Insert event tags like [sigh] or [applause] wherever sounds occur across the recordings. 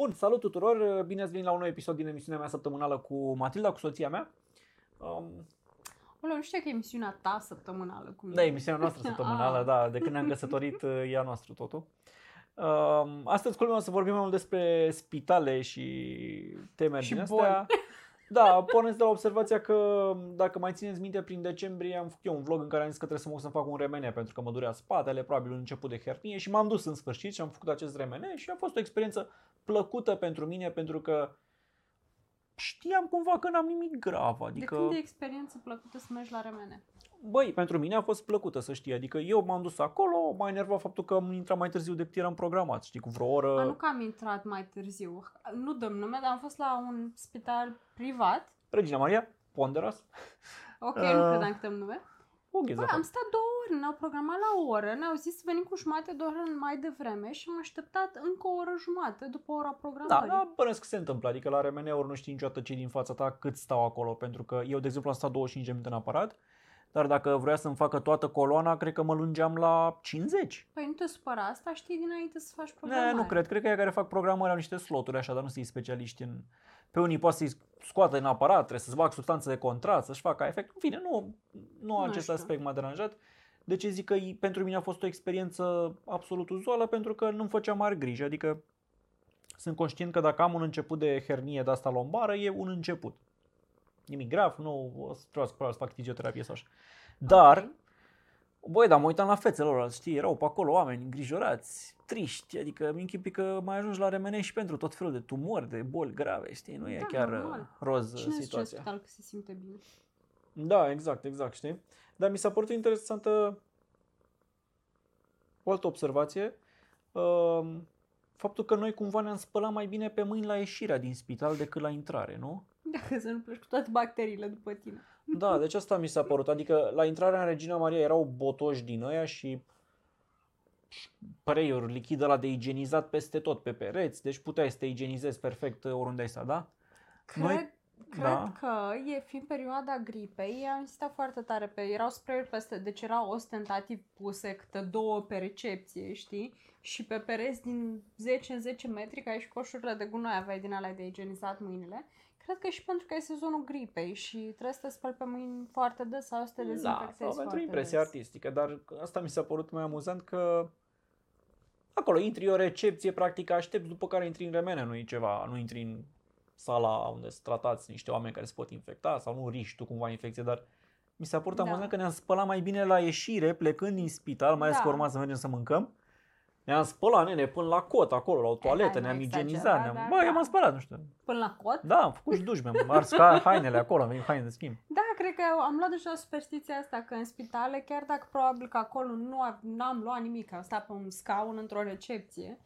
Bun, salut tuturor, bine ați venit la un nou episod din emisiunea mea săptămânală cu Matilda, cu soția mea. Um, Olo, nu știu că e emisiunea ta săptămânală cu mine. da, emisiunea noastră [laughs] săptămânală, Ah. da, de când ne-am [laughs] căsătorit e a noastră totul. Um, astăzi, culmea, o să vorbim mai mult despre spitale și teme Și din boli. astea. Da, pornesc de la observația că, dacă mai țineți minte, prin decembrie am făcut eu un vlog în care am zis că trebuie să mă duc să fac un remene pentru că mă durea spatele, probabil un început de hernie și m-am dus în sfârșit și am făcut acest remene și a fost o experiență plăcută pentru mine pentru că știam cumva că n-am nimic grav, De adică... când e experiență plăcută să mergi la remene? Băi, pentru mine a fost plăcută să știi, adică eu m-am dus acolo, m-a enervat faptul că am intrat mai târziu decât eram programat, știi, cu vreo oră. A, nu că am intrat mai târziu. Nu dăm nume, dar am fost la un spital privat. Regina Maria, Ponderas, Ok, [laughs] Uh, nu credeam că dăm nume. O Bă, gheză. am stat două ore, ne-au programat la o oră, ne-au zis să venim cu jumate de oră mai devreme și am așteptat încă o oră jumate după ora Da, programării. da, bănesc că se întâmplă, adică la RMN-uri nu știi niciodată cei din fața ta cât stau acolo, pentru că eu, de exemplu, am stat 25 de minute în aparat, dar dacă vrea să-mi facă toată coloana, cred că mă lungeam la 50. Păi nu te supăra asta, știi dinainte să faci Ne, programare. nu cred, cred că ei care fac programări au niște sloturi așa, dar nu sunt specialiști în... Pe unii poate să-i scoată în aparat, trebuie să-ți bag substanță de contrast, să-și facă efect. În fine, nu, nu Nu acest știu. aspect m-a deranjat. De ce zic că e- pentru mine a fost o experiență absolut uzuală? Pentru că nu-mi făceam mari griji. Adică sunt conștient că dacă am un început de hernie de asta lombară, e un început. Nimic grav, nu o să vreau să, probabil să fac fizioterapie sau așa. Dar, Ok. Băi, dar mă uitam la fețele lor, știi, erau pe acolo oameni îngrijorați, triști, adică mi închipui că mai ajungi la remene și pentru tot felul de tumori, de boli grave, știi, nu e Da, chiar normal. uh, roz Cine zice în situația. spital că se simte bine? Da, exact, exact, știi? Dar mi s-a părut interesantă o altă observație, uh, faptul că noi cumva ne-am spălat mai bine pe mâini la ieșirea din spital decât la intrare, nu? Dacă să nu pleci cu toate bacteriile după tine. Da, deci asta mi s-a părut. Adică la intrarea în Regina Maria erau botoși din ăia și preiuri, lichid ăla de igienizat peste tot pe pereți, deci puteai să te igienizezi perfect uh, oriunde ai stat, da? Cred, Noi- cred da. că e fiind perioada gripei, am insistat foarte tare pe, erau spray-uri peste, deci erau ostentativ puse câte două pe recepție, știi? Și pe pereți din 10 în 10 metri, ca și coșurile de gunoi aveai din alea de igienizat mâinile. Cred că și pentru că e sezonul gripei și trebuie să te speli pe mâini foarte des sau să te Da, dezinfectezi sau pentru foarte impresie des. artistică, dar asta mi s-a părut mai amuzant că acolo intri o recepție, practic aștepți, după care intri în remene, nu e ceva, nu intri în sala unde sunt tratați niște oameni care se pot infecta sau nu riști tu cumva infecție, dar mi s-a părut Da. amuzant că ne-am spălat mai bine la ieșire, plecând din spital, mai ales Da. că urma să mergem să mâncăm. Ne-am spălat, nene, până la cot, acolo, la o toaletă, hai, nu ne-am exagera, igienizat. Ne-am... dar Bă, da. eu m-am spălat, nu știu. Până la cot? Da, am făcut și duș, mi-am ars ca hainele acolo, am venit haine de schimb. Da, cred că am luat deja superstiția asta că în spitale, chiar dacă probabil că acolo nu a- n-am luat nimic, am stat pe un scaun într-o recepție,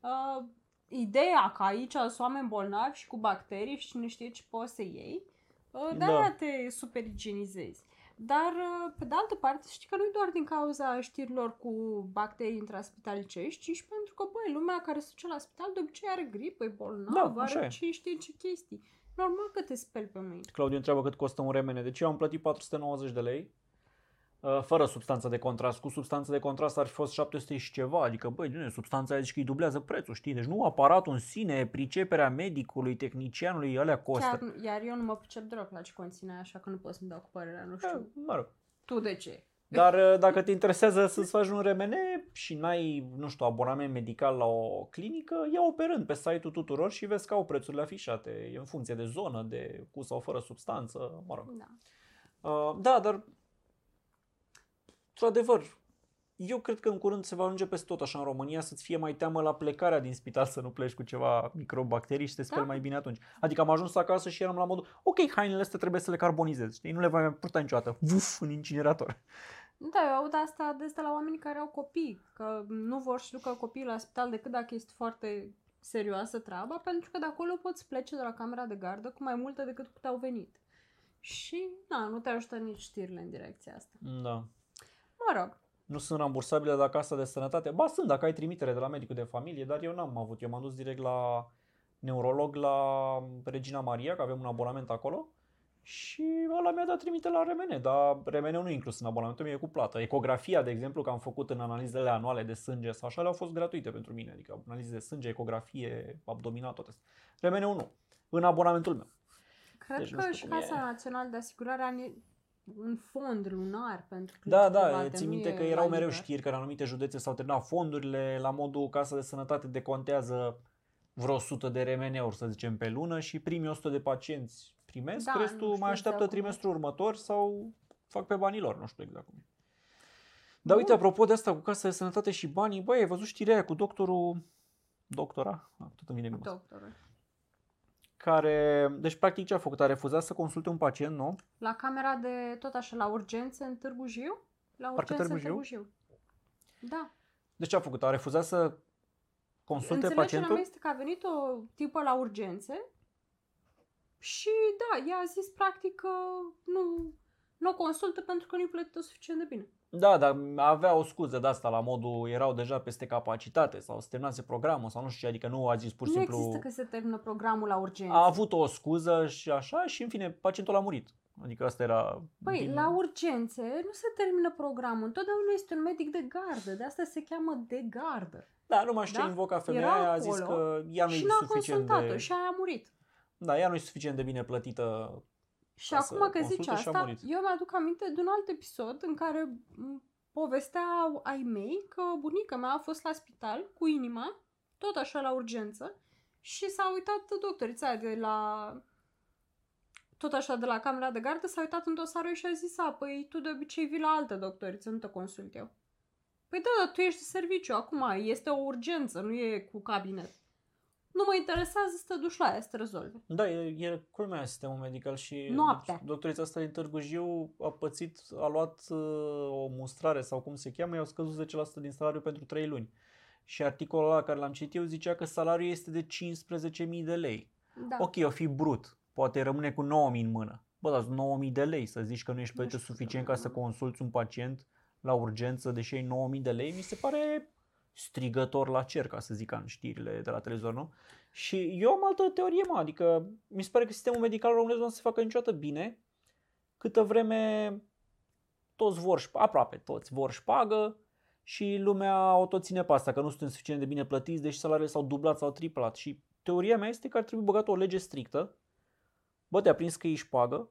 uh, ideea că aici sunt oameni bolnavi și cu bacterii și cine știe ce poți să iei, uh, de Da. aia te super igienizezi. Dar, uh, pe de altă parte, știi că nu doar din cauza știrilor cu bacterii intraspitalicești, ci și pentru că, băi, lumea care se duce la spital de obicei are gripă, e bolnavă, Da, așa are e. ce știe ce chestii. Normal că te speli pe mâini. Claudiu întreabă cât costă un remene. Deci eu am plătit 490 de lei, uh, fără substanță de contrast. Cu substanță de contrast ar fi fost 700 și ceva. Adică, băi, nu, substanța aia zici că îi dublează prețul, știi? Deci nu aparatul în sine, priceperea medicului, tehnicianului, alea costă. Chiar, iar eu nu mă pricep deloc la ce conține, așa că nu pot să-mi dau cu părerea, nu Da, știu. mă rog. Tu de ce? Dar uh, dacă te interesează să-ți faci un remene și n-ai, nu știu, abonament medical la o clinică, ia-o pe rând pe site-ul tuturor și vezi că au prețurile afișate. E în funcție de zonă, de cu sau fără substanță, mă rog. Da. Uh, da, dar într-adevăr, eu cred că în curând se va ajunge peste tot așa în România să-ți fie mai teamă la plecarea din spital să nu pleci cu ceva microbacterii și să te speli Da. mai bine atunci. Adică am ajuns acasă și eram la modul, ok, hainele astea trebuie să le carbonizez, știi? Nu le voi mai purta niciodată. Vuf, în incinerator. Da, eu aud asta des de la oameni care au copii, că nu vor să ducă copiii la spital decât dacă este foarte serioasă treaba, pentru că de acolo poți plece de la camera de gardă cu mai multe decât cât au venit. Și, na, nu te ajută nici știrile în direcția asta. Da. Mă rog, Nu sunt rambursabile de la casa de sănătate. Ba sunt, dacă ai trimitere de la medicul de familie, dar eu n-am avut. Eu m-am dus direct la neurolog la Regina Maria, că avem un abonament acolo. Și ăla mi-a dat trimite la RMN, dar RMN nu e inclus în abonamentul meu, e cu plată. Ecografia, de exemplu, că am făcut în analizele anuale de sânge sau așa, le-au fost gratuite pentru mine. Adică analize de sânge, ecografie, abdominal, toate astea. RMN nu. În abonamentul meu. Cred Deci nu că știu și cum e. Casa Națională de Asigurare are un fond lunar pentru Da, clinici da, private, țin nu minte e că la erau mereu liber. știri că în anumite județe s-au terminat fondurile, la modul Casa de Sănătate decontează vreo 100 de RMN-uri, să zicem, pe lună și primii 100 de pacienți primesc, Da, restul nu știu mai așteaptă exact cum e. trimestrul următor sau fac pe banii lor, nu știu exact cum e. Dar Bun. uite, apropo de asta cu Casa de Sănătate și banii, băi, ai văzut știrea aia cu doctorul, doctora, ah, tot îmi vine bine, Doctorul. Care, deci practic ce a făcut? A refuzat să consulte un pacient, nu? La camera de, tot așa, la urgențe în Târgu Jiu? La Parcă urgențe Târgu în Jiu? Târgu Jiu. Da. Deci ce a făcut? A refuzat să consulte Înțelegerea pacientul? mea este că a venit o tipă la urgențe și da, ea a zis practic că nu, nu o consultă pentru că nu-i plătită suficient de bine. Da, dar avea o scuză de asta la modul erau deja peste capacitate sau se terminase programul sau nu știu ce, adică nu a zis pur și nu simplu există că se termină programul la urgențe. a avut o scuză și așa și în fine pacientul a murit. Adică asta era Păi, din- la urgențe nu se termină programul. Întotdeauna este un medic de gardă. De asta se cheamă de gardă. Da, nu mai știu Da? ce invoca femeia Era aia, a zis acolo că ea nu și e n-a suficient consultat-o de și aia a murit. Da, ea nu e suficient de bine plătită. Și Ca să acum că zici consulte și a asta, murit. eu mi-aduc aminte de un alt episod în care m, povesteau ai mei că bunica mea a fost la spital cu inima, tot așa la urgență, și s-a uitat doctorița aia de la tot așa de la camera de gardă, s-a uitat în dosarul ei și a zis, a, păi tu de obicei vii la altă doctoriță, nu te consult eu. Păi da, dar tu ești de serviciu, acum este o urgență, nu e cu cabinet. Nu mă interesează să te duci la ea să te rezolve. Da, e, e culmea sistemul medical și Noaptea. deci, doctorița asta din Târgu Jiu a pățit, a luat uh, o mustrare sau cum se cheamă, i-au scăzut 10% din salariu pentru 3 luni. Și articolul ăla care l-am citit eu zicea că salariul este de 15.000 de lei. Da. Ok, o fi brut, poate rămâne cu 9.000 în mână. Bă, dar 9.000 de lei, să zici că nu ești Nu plătită știu, suficient da. ca să consulți un pacient la urgență, deși ai 9.000 de lei, mi se pare strigător la cer, ca să zic în știrile de la televizor, nu? Și eu am altă teorie, mă, adică mi se pare că sistemul medical românesc nu o să se facă niciodată bine, câtă vreme toți vor, șp- aproape toți vor șpagă și lumea o tot ține pe asta, că nu suntem suficient de bine plătiți, deși salariile s-au dublat sau triplat. Și teoria mea este că ar trebui băgată o lege strictă. Bă, te-a prins că ești șpagă,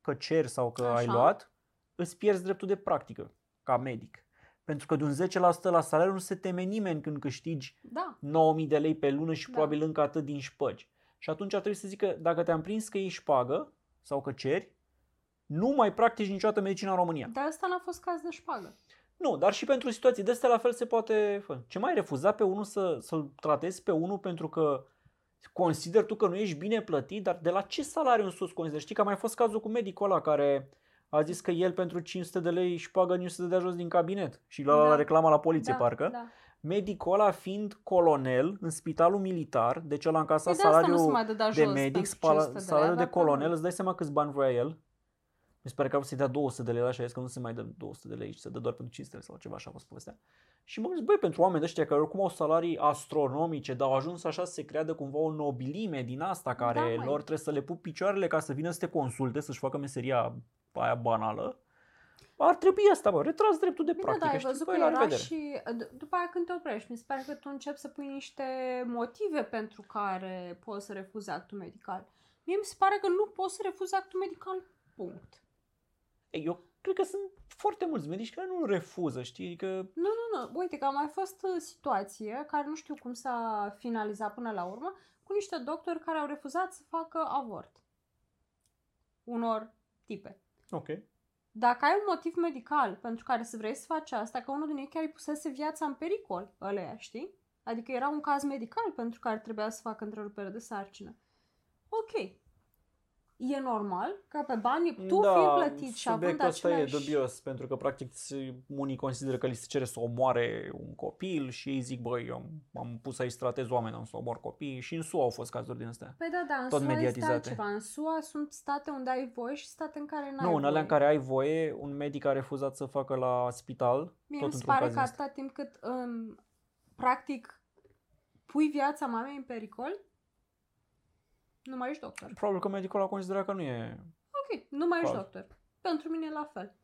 că ceri sau că ai Așa. luat, îți pierzi dreptul de practică ca medic. Pentru că de un 10% la salariu nu se teme nimeni când câștigi Da. 9000 de lei pe lună și Da. probabil încă atât din șpăgi. Și atunci ar trebui să zic că dacă te-am prins că ești șpagă sau că ceri, nu mai practici niciodată medicina în România. Dar asta n-a fost caz de șpagă. Nu, dar și pentru situații de astea la fel se poate... fă. Ce mai refuza pe unul să, să-l tratezi pe unul pentru că consider tu că nu ești bine plătit, dar de la ce salariu în sus consider? Știi că a mai fost cazul cu medicul ăla care a zis că el pentru 500 de lei își pagă nici să dea jos din cabinet și la, Da. la reclama la poliție da, parcă. Da. Medicul ăla fiind colonel în spitalul militar, deci el a încasat Păi de asta nu se salariul mai dădea de jos medic, pentru spala- 500 de lei, salariul de avea colonel, probleme. îți dai seama câți bani vrea el? Mi se pare că a vrut să-i dea 200 de lei la și a zis că nu se mai dă 200 de lei și se dă doar pentru 500 sau ceva, așa a fost povestea. Și mă gândesc, băi, pentru oameni de ăștia care oricum au salarii astronomice, dar au ajuns așa să se creadă cumva o nobilime din asta care Da, măi. lor trebuie să le pup picioarele ca să vină să te consulte, să-și facă meseria aia banală. Ar trebui asta, bă, retras dreptul de Bine, practică. da, ai știi? văzut Băi, că la era revedere. și d- după aia când te oprești, mi se pare că tu începi să pui niște motive pentru care poți să refuzi actul medical. Mie mi se pare că nu poți să refuzi actul medical, punct. Ei, Eu cred că sunt foarte mulți medici care nu refuză, știi? Adică Nu, nu, nu, uite că a mai fost uh, situație care nu știu cum s-a finalizat până la urmă, cu niște doctori care au refuzat să facă avort. Unor tipe. Ok. Dacă ai un motiv medical pentru care să vrei să faci asta, că unul din ei chiar îi pusese viața în pericol, ăleia, știi? Adică era un caz medical pentru care trebuia să facă întrerupere de sarcină. Ok. E normal ca pe banii, tu da, fii plătit și având subiectul ăsta aceleași... e dubios, pentru că practic se- unii consideră că li se cere să omoare un copil și ei zic, băi, eu am, am pus aici să tratez oameni, am să omor copii și în SUA au fost cazuri din astea. Păi da, da, în tot SUA este mediatizate. altceva. În SUA sunt state unde ai voie și state în care n-ai nu, în alea voie. în care ai voie, un medic a refuzat să facă la spital, Mie tot mi se într-un pare caz că din ăsta. atâta timp cât, um, practic, pui viața mamei în pericol, Nu mai ești doctor. Probabil că medicul a considerat că nu e... Ok, nu mai ești Clar. doctor. Pentru mine e la fel.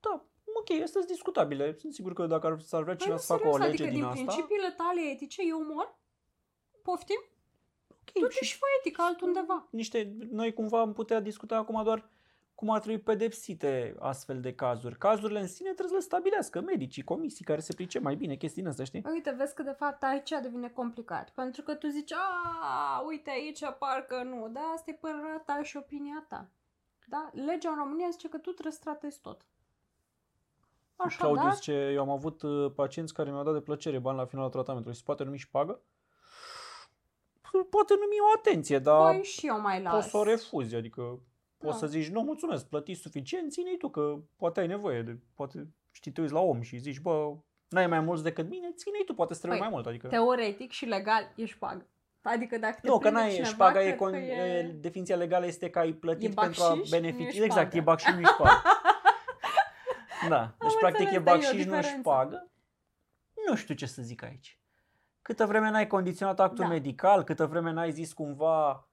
Da, ok, astea sunt discutabile. Sunt sigur că dacă ar, s-ar vrea Păi cineva nu, să facă o serios, lege adică din din asta... principiile tale etice eu mor? Poftim? ok, Du-te și fă etică altundeva. niște, noi cumva am putea discuta acum doar cum ar trebui pedepsite astfel de cazuri. Cazurile în sine trebuie să le stabilească medicii, comisii care se pricep mai bine chestii din astea, știi? Uite, vezi că de fapt aici devine complicat. Pentru că tu zici, a, uite aici parcă nu. Da, asta e părerea ta și opinia ta. Da? Legea în România zice că tu trebuie să tratezi tot. Claudiu Așadar, zice, eu am avut uh, pacienți care mi-au dat de plăcere bani la finalul tratamentului. Se poate numi și pagă? Poate numi o atenție, dar voi și eu mai las. poți să o refuzi, adică poți Da. să zici, nu, mulțumesc, plătiți suficient, ține tu, că poate ai nevoie de, poate știi, te uiți la om și zici, bă, n-ai mai mulți decât mine, ține tu, poate să trebuie Păi, mai mult, adică... Teoretic și legal ești pagă. Adică dacă te Nu, că prinde n-ai, cineva, șpaga e, cred con, că e... definiția legală este că ai plătit E pentru a bacșiș, nu e beneficia. Exact, șpagă. e bacșiș, nu e șpagă. [laughs] da, deci practic înțeles, e dar e o bacșiș, nu diferență. șpagă. Nu știu ce să zic aici. Câtă vreme n-ai condiționat actul Da. medical, câtă vreme n-ai zis cumva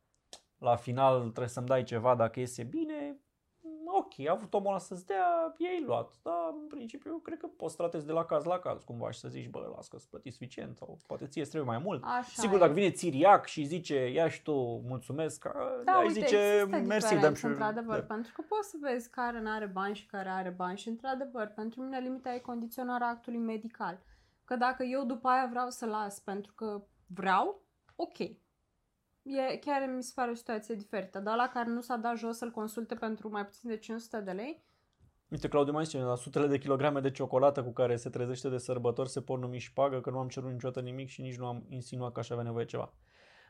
la final trebuie să-mi dai ceva dacă iese bine, ok, a avut omul ăla să-ți dea, ei luat. Dar în principiu eu cred că poți să tratezi de la caz la caz cumva și să zici, bă, las că-ți plăti suficient sau poate ție îți trebuie mai mult. Așa Sigur, e. dacă vine țiriac și zice, ia și tu, mulțumesc, Da, ai uite, zice, există mersi, diferențe, dăm și într-adevăr, da. pentru că poți să vezi care nu are bani și care are bani și, într-adevăr, pentru mine limita e condiționarea actului medical. Că dacă eu după aia vreau să las pentru că vreau, ok. E, chiar mi se pare o situație diferită. Dar la care nu s-a dat jos să-l consulte pentru mai puțin de 500 de lei, Uite, Claudiu mai zice, la sutele de kilograme de ciocolată cu care se trezește de sărbători se pot numi și șpagă, că nu am cerut niciodată nimic și nici nu am insinuat că aș avea nevoie de ceva.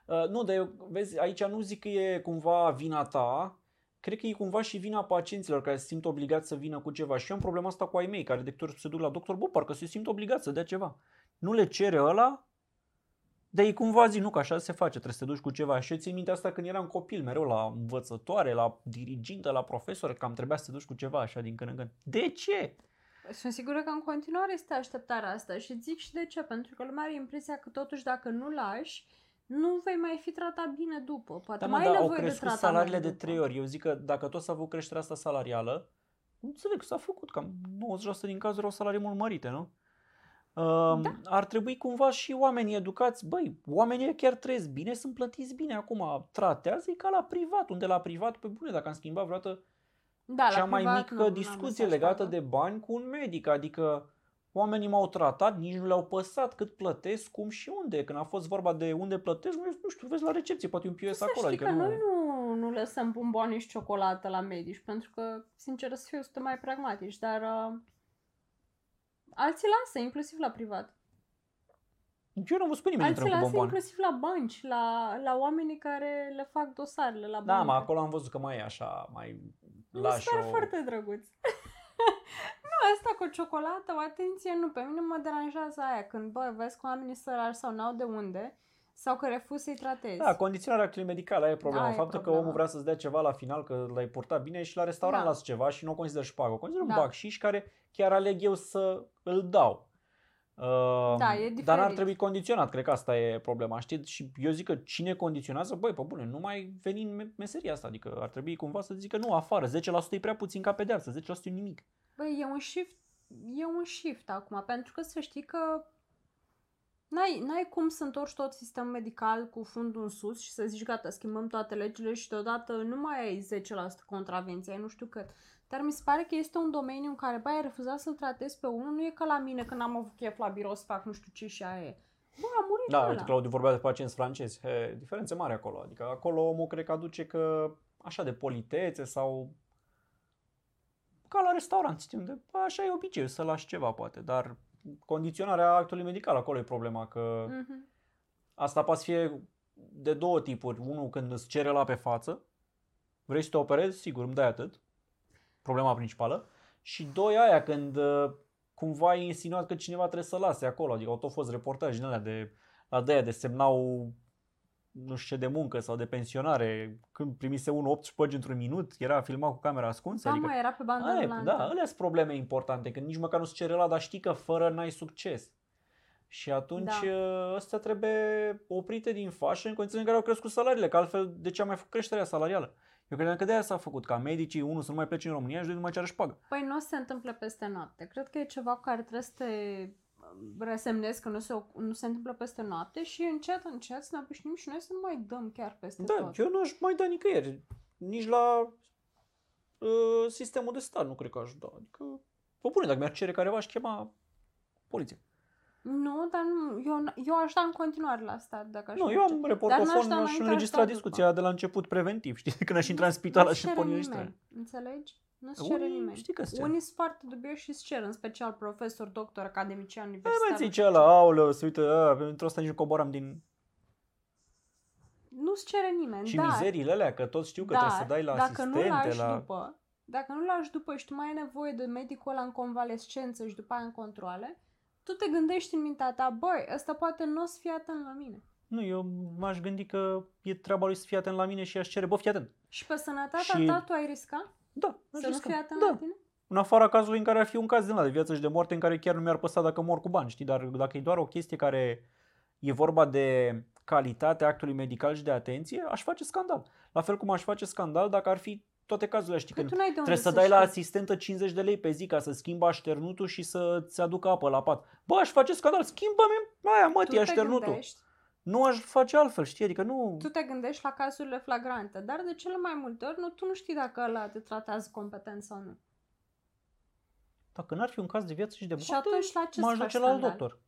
Uh, nu, dar eu, vezi, aici nu zic că e cumva vina ta, cred că e cumva și vina pacienților care se simt obligați să vină cu ceva. Și eu am problema asta cu ai mei, care de câte ori se duc la doctor, bă, parcă se simt obligați să dea ceva. Nu le cere ăla, dar ei cumva zic, nu, că așa se face, trebuie să te duci cu ceva. Și eu țin minte asta când eram copil, mereu la învățătoare, la dirigintă, la profesor, că am trebuia să te duci cu ceva așa din când în când. De ce? sunt sigură că în continuare este așteptarea asta și zic și de ce, pentru că lumea are impresia că totuși dacă nu lași, nu vei mai fi tratat bine după. Poate Da, mă, mai ai dar au nevoie de crescut tratament salariile de după. trei ori. Eu zic că dacă tot s-a avut creșterea asta salarială, înțeleg că s-a făcut, cam 90% din cazuri au salarii mult mărite, nu? Uh, Da. Ar trebui cumva și oamenii educați, băi, oamenii chiar trăiesc bine, sunt plătiți bine acum, tratează-i ca la privat, unde la privat, pe bune, dacă am schimbat vreodată Da, cea la mai privat mică nu, n-am discuție mesaj legată pagă. de bani cu un medic, adică oamenii m-au tratat, nici nu le-au păsat cât plătesc, cum și unde. Când a fost vorba de unde plătesc, nu, nu știu, vezi la recepție, poate un POS Să acolo. știi Adică că nu... noi nu, nu lăsăm bomboane și ciocolată la medici, pentru că, sincer să fiu, suntem mai pragmatici, dar uh, alții lasă, inclusiv la privat. Eu nu am văzut pe nimeni Alții intrând cu lasă bomboane. inclusiv la bănci, la, la oamenii care le fac dosarele la Da, bancă. mă, acolo am văzut că mai e așa, mai Mi se lași pare o... foarte drăguț. [laughs] nu, asta cu ciocolată, o atenție, nu. Pe mine mă deranjează aia când, bă, vezi că oamenii săraci sau n-au de unde sau că refuz să-i tratezi. Da, condiționarea actului medical, aia e problema. Aia e Faptul că problema. omul vrea să-ți dea ceva la final, că l-ai purtat bine și la restaurant Da. las ceva și nu o consider șpagă. O consider un Da. bacșiș care chiar aleg eu să îl dau. Uh, Da, e Dar n-ar diferit. trebui condiționat, cred că asta e problema, știi? Și eu zic că cine condiționează, băi, pe bune, nu mai veni în me- meseria asta, adică ar trebui cumva să zică nu, afară, 10% e prea puțin ca pedeapsă, 10% e nimic. Băi, e un shift, e un shift acum, pentru că să știi că n-ai, n-ai cum să întorci tot sistemul medical cu fundul în sus și să zici gata, schimbăm toate legile și deodată nu mai ai 10% contravenție, ai nu știu cât. Dar mi se pare că este un domeniu în care, băi, ai refuzat să-l tratezi pe unul, nu e ca la mine când am avut chef la birou să fac nu știu ce și aia e. Bă, a murit Da, ăla. uite, Claudiu vorbea de pacienți francezi. He, diferențe mari acolo. Adică acolo omul cred că aduce că așa de politețe sau ca la restaurant, știi, unde bă, așa e obiceiul să lași ceva poate, dar condiționarea actului medical acolo e problema că Mhm. asta poate să fie de două tipuri. Unul când îți cere la pe față, vrei să te operezi, sigur, îmi dai atât. Problema principală. Și doi aia când uh, cumva e insinuat că cineva trebuie să lase acolo, adică au tot fost reportaje din alea de la de aia de semnau nu știu ce de muncă sau de pensionare, când primise unul 8 șpăgi într-un minut, era filmat cu camera ascunsă. Da, adică, mă, era pe bandă Aia e, rulantă. da, alea sunt probleme importante, când nici măcar nu-ți cere la, dar știi că fără n-ai succes. Și atunci Da. da. ăstea trebuie oprite din fașă în condițiile în care au crescut salariile, că altfel de ce a mai făcut creșterea salarială? Eu credeam că de aia s-a făcut, ca medicii, unul să nu mai plece în România și doi nu mai ceară șpagă. Păi nu se întâmplă peste noapte. Cred că e ceva cu care trebuie să te resemnezi că nu se, nu se întâmplă peste noapte și încet, încet să ne obișnuim și noi să nu mai dăm chiar peste Da, tot. eu nu aș mai da nicăieri, nici la uh, sistemul de stat nu cred că aș da. Adică, vă bune, dacă mi-ar cere careva, aș chema poliție. Nu, dar nu, eu, eu aș da în continuare la stat dacă aș Nu, eu merge. am Dar n-aș reportofon, da aș înainte, înregistra aș da discuția de la început preventiv, [laughs] știi? Când aș intra în spital, Nu-ți aș cere porni nimeni, înregistrare. Înțelegi? Nu-ți cere Unii nimeni. știi că îți cer. Unii sunt foarte dubioși și îți cer, în special profesor, doctor, academician, Păi universitar. mai nu zice știu ce. ăla, aoleu, să uite, a, pentru asta nici nu coboram din... Nu-ți cere nimeni, Și dar, mizeriile alea, că toți știu că dar trebuie să dai la dacă nu asistente, lași la... după, dacă nu lași după și tu mai ai nevoie de medicul ăla în convalescență și după aia în controle, tu te gândești în mintea ta, băi, ăsta poate nu o să fie atent la mine. Nu, eu m-aș gândi că e treaba lui să fie atent la mine și aș cere, bă, fii atent. Și pe sănătatea Și- ta tu ai risca Da, aș să nu risca. fie atent da. la tine? În afara cazului în care ar fi un caz din ăla de viață și de moarte în care chiar nu mi-ar păsa dacă mor cu bani, știi? Dar dacă e doar o chestie care e vorba de calitatea actului medical și de atenție, aș face scandal. La fel cum aș face scandal dacă ar fi toate cazurile, știi? Că Când tu n-ai de unde trebuie să dai la știi. asistentă 50 de lei pe zi ca să schimbi așternutul și să-ți aducă apă la pat. Bă, aș face scandal, schimbă-mi aia, mă, tu tia te așternutul. gândești, Nu aș face altfel, știi? Adică nu... tu te gândești la cazurile flagrante, dar de cele mai multe ori nu, tu nu știi dacă ăla te tratează competent sau nu. Dacă n-ar fi un caz de viață și de Și moarte, atunci la ce m-aș să faci duce la alt scandal? doctor.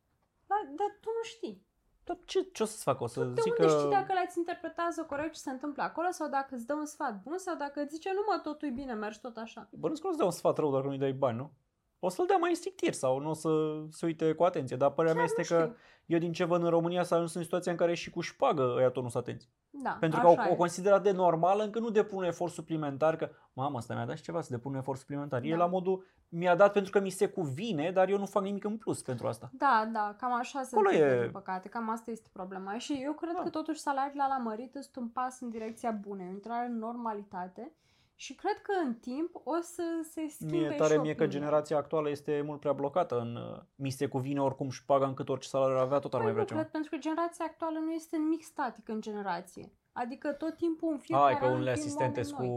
Da, dar tu nu știi. Dar ce, ce o să-ți fac? O să De zic unde că... știi dacă le-ați interpretează corect ce se întâmplă acolo sau dacă îți dă un sfat bun sau dacă îți zice nu mă, totul e bine, mergi tot așa. Bănuiesc că nu-ți dea un sfat rău dacă nu-i dai bani, nu? O să-l dea mai instinctiv sau nu o să se uite cu atenție. Dar părerea mea Chiar este nu că știu. eu din ce văd în România s-a ajuns în situația în care și cu șpagă ăia tot nu sunt atenți. Da, Pentru că așa au, e. o consideră de normală încât nu depun un efort suplimentar că mamă, asta mi-a dat și ceva să depun un efort suplimentar. E Da. la modul mi-a dat pentru că mi se cuvine, dar eu nu fac nimic în plus pentru asta. Da, da, cam așa se Acolo întâmplă, e- din păcate, cam asta este problema. Și eu cred Da. că totuși salariile la mărit sunt un pas în direcția bună, o intrare în normalitate și cred că în timp o să se schimbe Mie tare și mie că opinia. generația actuală este mult prea blocată în uh, mi se cuvine oricum șpaga încât orice salariu ar avea, tot ar Păi mai nu vrea ceva. cred, pentru că generația actuală nu este nimic static în generație. Adică tot timpul în fiecare Hai că an unele vin asistente oameni sunt noi. cu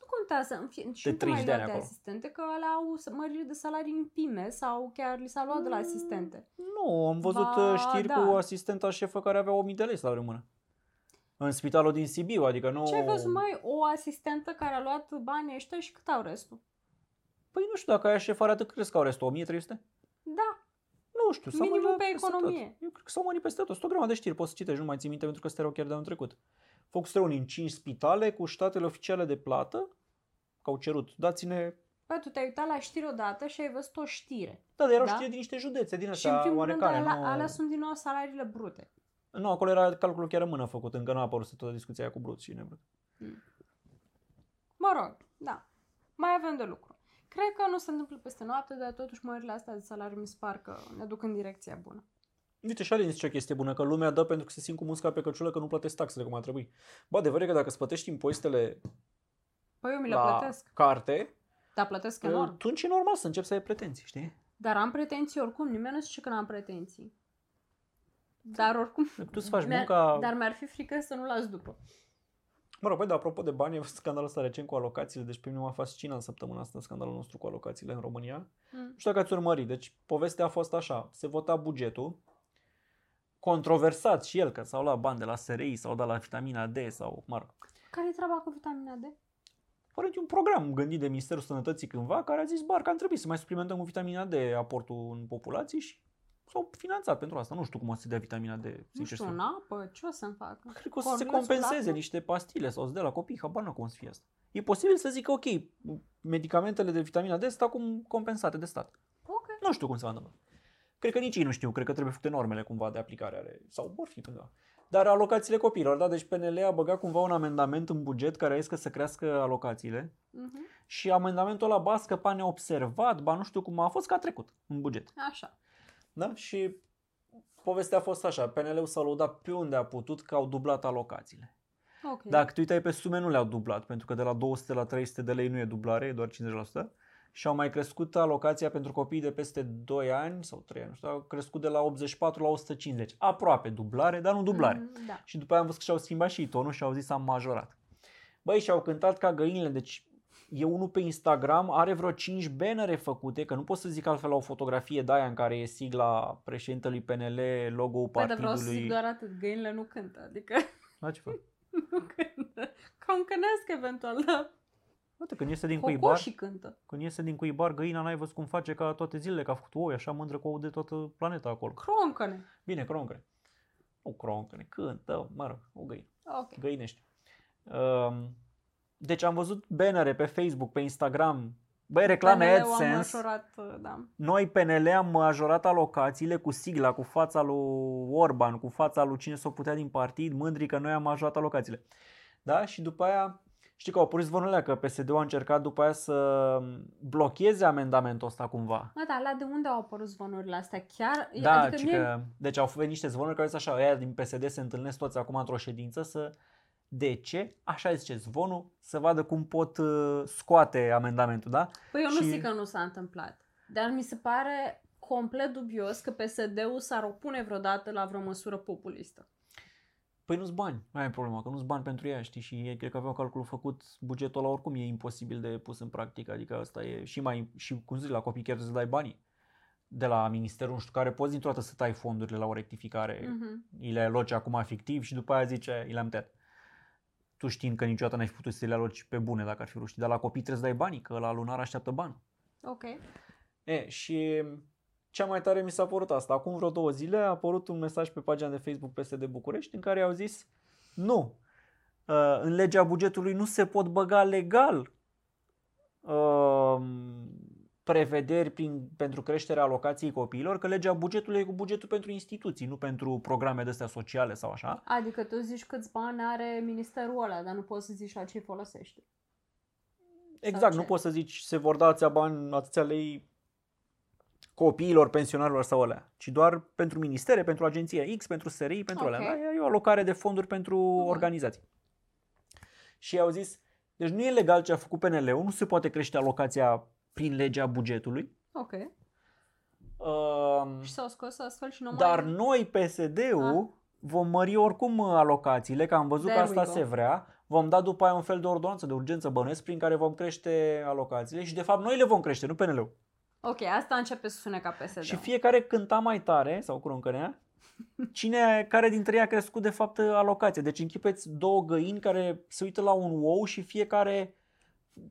Nu contează, în fie, și De nu 30 mai de ani luat de acolo. asistente, că alea au s- măriri de salarii în pime sau chiar li s-a luat de la Mm, asistente. Nu, am văzut Ba, uh, știri da. cu asistenta șefă care avea 1000 de lei salariu în mână. În spitalul din Sibiu, adică nu... Ce ai văzut mai o asistentă care a luat banii ăștia și cât au restul? Păi nu știu, dacă aia șef are atât, crezi că au restul 1300? Da, Nu știu, s-au Minimum mărit pe peste economie. Tot. Eu cred că s-au mărit peste tot. Sunt o grămadă de știri, poți să citești, nu mai țin minte pentru că erau chiar de anul trecut. Focus unii în 5 spitale cu statele oficiale de plată, că au cerut, dați-ne... Bă, tu te-ai uitat la știri odată și ai văzut o știre. Da, dar erau Da? știri din niște județe, din și în astea primul rând, oarecare. alea, nu... alea sunt din nou salariile brute. Nu, acolo era calculul chiar în mână făcut, încă nu a apărut toată discuția aia cu brut și nebrut. Mă rog, da. Mai avem de lucru. Cred că nu se întâmplă peste noapte, dar totuși mările astea de salariu mi se par că ne duc în direcția bună. Uite, și Alin zice o chestie bună, că lumea dă pentru că se simt cu musca pe căciulă că nu plătesc taxele cum ar trebui. Bă, adevărul e că dacă îți plătești impozitele Păi eu mi le la plătesc. carte, Dar plătesc enorm. atunci e normal să începi să ai pretenții, știi? Dar am pretenții oricum, nimeni nu zice că n-am pretenții. Dar oricum... Tu îți faci mi-ar- munca... Dar mi-ar fi frică să nu las după. Mă rog, băi, dar apropo de bani, e scandalul ăsta recent cu alocațiile, deci pe mine m-a fascinat în săptămâna asta scandalul nostru cu alocațiile în România. Mm. Nu știu dacă ați urmărit, deci povestea a fost așa, se vota bugetul, controversat și el, că s-au luat bani de la SRI, s-au dat la vitamina D sau, mă rog, Care-i treaba cu vitamina D? Pare un program gândit de Ministerul Sănătății cândva care a zis, bar, că ar trebui să mai suplimentăm cu vitamina D aportul în populație și s-au finanțat pentru asta. Nu știu cum o să se dea vitamina D, Nu sincer știu, să în apă? Ce o să-mi facă? Cred că o să se Cornflakes cu compenseze lapte? niște pastile sau să dea la copii, habar nu cum o să fie asta. E posibil să zică, ok, medicamentele de vitamina D sunt acum compensate de stat. Ok. Nu știu cum se va întâmpla. Cred că nici ei nu știu, cred că trebuie făcute normele cumva de aplicare ale, sau vor fi cândva. Dar alocațiile copiilor, da? Deci PNL a băgat cumva un amendament în buget care a zis că să crească alocațiile Mhm. și amendamentul ăla ba a scăpat neobservat, ba nu știu cum a fost, că a trecut în buget. Așa. Da? Și povestea a fost așa, PNL-ul s-a lăudat pe unde a putut că au dublat alocațiile. Ok. Dacă te uitai pe sume, nu le-au dublat, pentru că de la 200 la 300 de lei nu e dublare, e doar 50%. și au mai crescut alocația pentru copii de peste 2 ani sau 3 ani, nu știu, au crescut de la 84 la 150. Aproape dublare, dar nu dublare. Mm, Da. Și după aia am văzut că și-au schimbat și tonul și au zis am majorat. Băi, și-au cântat ca găinile, deci e unul pe Instagram, are vreo 5 bannere făcute, că nu pot să zic altfel la o fotografie de aia în care e sigla președintelui PNL, logo-ul Păi, dar vreau să zic partidului. doar atât, găinile nu cântă, adică La ce fac? [laughs] nu cântă. Cam cănesc eventual, dar Uite, când iese din cuibar, cocoșii cântă. când iese din cuibar găina, n-ai văzut cum face ca toate zilele, că a făcut oi, așa mândră cu ou de toată planeta acolo. Croncăne. Bine, croncăne. O croncăne, cântă, mă rog, o găină. Ok. găinești. Um, deci am văzut bannere pe Facebook, pe Instagram, băi, reclame PNL-ul a AdSense. majorat, da. Noi PNL am majorat alocațiile cu sigla, cu fața lui Orban, cu fața lui cine s-o putea din partid, mândri că noi am majorat alocațiile. Da? Și după aia, știi că au apărut zvonurile că PSD-ul a încercat după aia să blocheze amendamentul ăsta cumva. Mă, dar la de unde au apărut zvonurile astea? Chiar? Da, adică ci nu e- că, deci au venit niște zvonuri care zis așa, aia din PSD se întâlnesc toți acum într-o ședință să de ce? Așa zice zvonul, să vadă cum pot uh, scoate amendamentul, da? Păi eu nu și- zic că nu s-a întâmplat. Dar mi se pare complet dubios că PSD-ul s-ar opune vreodată la vreo măsură populistă. Păi nu-ți bani, aia e problema, că nu-ți bani pentru ea, știi, și ei cred că aveau calculul făcut, bugetul ăla oricum e imposibil de pus în practică, adică asta e și mai, și cum zic, la copii chiar trebuie să dai banii de la ministerul nu știu care, poți dintr-o dată să tai fondurile la o rectificare, Mhm. îi le aloci acum fictiv și după aia zice, îi le-am tăiat. Tu știind că niciodată n-ai fi putut să le aloci pe bune dacă ar fi vrut, știi, dar la copii trebuie să dai banii, că la lunar așteaptă bani. Ok. E, și cea mai tare mi s-a părut asta. Acum vreo două zile a apărut un mesaj pe pagina de Facebook PSD București în care au zis nu, uh, în legea bugetului nu se pot băga legal uh, prevederi prin, pentru creșterea alocației copiilor, că legea bugetului e cu bugetul pentru instituții, nu pentru programe de astea sociale sau așa. Adică tu zici câți bani are ministerul ăla, dar nu poți să zici la ce folosește. Exact, ce? nu poți să zici se vor da atâția bani, atâția lei copiilor, pensionarilor sau alea, ci doar pentru ministere, pentru agenția X, pentru SRI, pentru Ok. alea. Da? E o alocare de fonduri pentru Bun. organizații. Și au zis, deci nu e legal ce a făcut PNL-ul, nu se poate crește alocația prin legea bugetului, Ok. um, Și s-au scos astfel și nu dar mai... noi, PSD-ul, vom mări oricum alocațiile, că am văzut There că asta we go. se vrea. Vom da după aia un fel de ordonanță de urgență bănuiesc prin care vom crește alocațiile și de fapt noi le vom crește, nu PNL-ul. Ok, asta începe să sune ca PSD. Și fiecare cânta mai tare, sau croncănea, [laughs] cine, care dintre ei a crescut de fapt alocația. Deci închipeți două găini care se uită la un ou și fiecare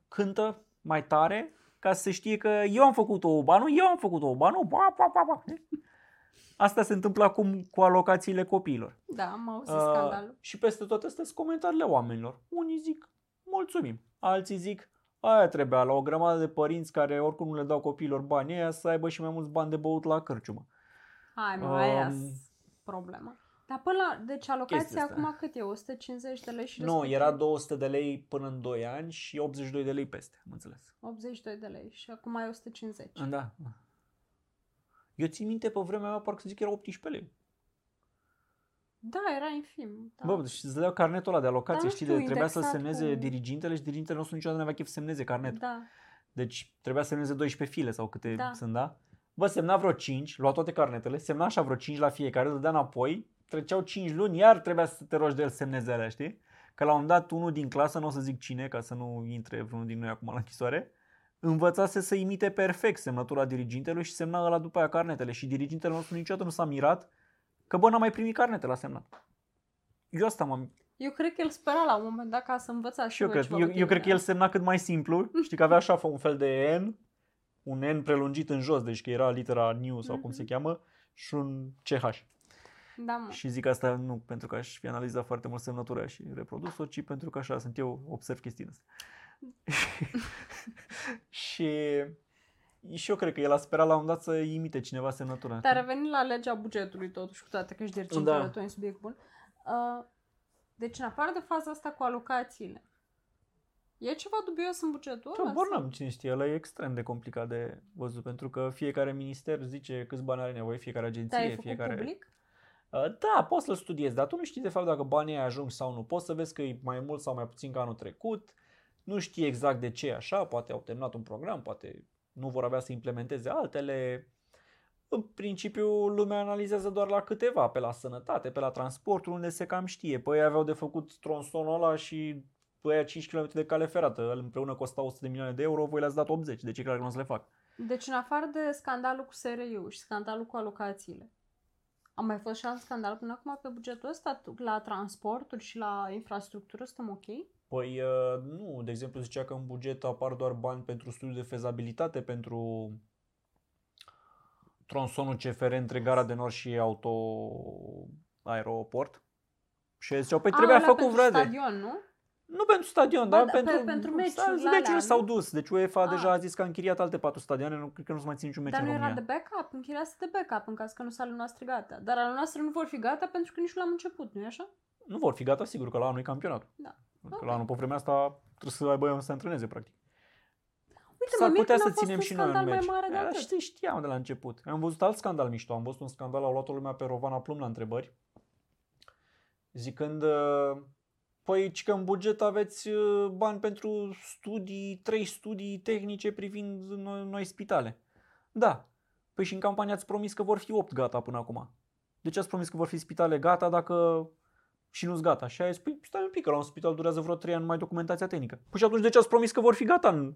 cântă mai tare ca să se știe că eu am făcut o ba nu, eu am făcut o ba nu, ba, ba, ba, ba. Asta se întâmplă acum cu alocațiile copiilor. Da, am auzit Uh, scandalul. și peste tot astea sunt comentariile oamenilor. Unii zic, mulțumim. Alții zic, aia trebuia la o grămadă de părinți care oricum nu le dau copiilor bani aia să aibă și mai mulți bani de băut la cârciumă. Hai, mă, aia um, problema. Dar până la... Deci Chestia alocația asta. acum cât e? 150 de lei și Nu, respectiv era 200 de lei până în 2 ani și 82 de lei peste, am înțeles. 82 de lei și acum e 150. Da. Eu țin minte pe vremea mea, parcă să zic, era 18 lei. Da, era infim. Da. Da. Bă, deci îți dădeau carnetul ăla de alocație, Dar nu știi, știu, de, trebuia să indexat semneze cu- dirigintele și dirigintele nostru niciodată nu avea chef să semneze carnetul. Da. Deci trebuia să semneze 12 file sau câte Da. sunt, da? Bă, semna vreo 5, lua toate carnetele, semna așa vreo 5 la fiecare, dădea înapoi, treceau 5 luni, iar trebuia să te rogi de el să semneze alea, știi? Că la un moment dat unul din clasă, nu o să zic cine, ca să nu intre vreunul din noi acum la închisoare, învățase să imite perfect semnătura dirigintelui și semna ăla după aia carnetele. Și dirigintele nostru niciodată nu s-a mirat că bă, n-a mai primit carnete la semnat. Eu asta m-am... Eu cred că el spera la un moment dat ca să învățați Și eu voi cred, ceva eu, cu eu cred că tine. el semna cât mai simplu. [laughs] Știi că avea așa un fel de N, un N prelungit în jos, deci că era litera new sau cum se Mhm. cheamă, și un CH. Da, mă. Și zic asta nu pentru că aș fi analizat foarte mult semnătura și reprodus-o, ci pentru că așa sunt eu, observ chestiile astea. [laughs] și, și eu cred că el a sperat la un dat să imite cineva semnătura. Dar revenind la legea bugetului totuși, cu toate că ești dirigintele, Da. tu un subiect bun. Uh, deci, în afară de faza asta cu alocațiile, e ceva dubios în bugetul ăla? Habar sau? n-am cine știe, ăla e extrem de complicat de văzut, pentru că fiecare minister zice câți bani are nevoie, fiecare Dar ai agenție, făcut fiecare... public? Uh, Da, poți să-l studiezi, dar tu nu știi de fapt dacă banii aia ajung sau nu. Poți să vezi că e mai mult sau mai puțin ca anul trecut, Nu știe exact de ce e așa, poate au terminat un program, poate nu vor avea să implementeze altele. În principiu, lumea analizează doar la câteva, pe la sănătate, pe la transportul, unde se cam știe. Păi aveau de făcut tronsonul ăla și pe aia 5 km de cale ferată, el împreună costa 100 de milioane de euro, voi le-ați dat 80, de ce clar că nu o să le fac? Deci în afară de scandalul cu SRI și scandalul cu alocațiile, a mai fost și alt scandal până acum pe bugetul ăsta? La transporturi și la infrastructură suntem ok? Păi uh, nu, de exemplu zicea că în buget apar doar bani pentru studiul de fezabilitate, pentru tronsonul CFR între Gara de Nord și auto aeroport. Și ziceau, păi trebuia făcut vreo stadion, nu? Nu pentru stadion, dar da, pentru, pe, pentru meciuri, meciurile s-au nu? dus. Deci UEFA Ah. deja a zis că a închiriat alte patru stadioane, nu cred că nu se mai ține niciun meci Dar în nu era România. de backup, închiriase de backup în caz că nu sunt ale noastre gata. Dar ale noastre nu vor fi gata pentru că nici nu l-am început, nu-i așa? Nu vor fi gata, sigur că la anul e campionatul. Da. Că Ok. la anul pe vremea asta trebuie să aibă unde să se antreneze, practic. Uite, S-ar mă mir putea că să n-a fost ținem un și noi un scandal mai meci. mare de Da, atât. știi, știam de la început. Am văzut alt scandal mișto. Am văzut un scandal, au luat-o lumea pe Rovana Plum la întrebări. Zicând, uh, păi, ci că în buget aveți uh, bani pentru studii, trei studii tehnice privind noi, noi spitale. Da. Păi și în campanie ați promis că vor fi 8 gata până acum. De ce ați promis că vor fi spitale gata dacă și nu-s gata? Și a zis, păi stai un pic, că la un spital durează vreo 3 ani numai documentația tehnică. Păi și atunci de ce ați promis că vor fi gata în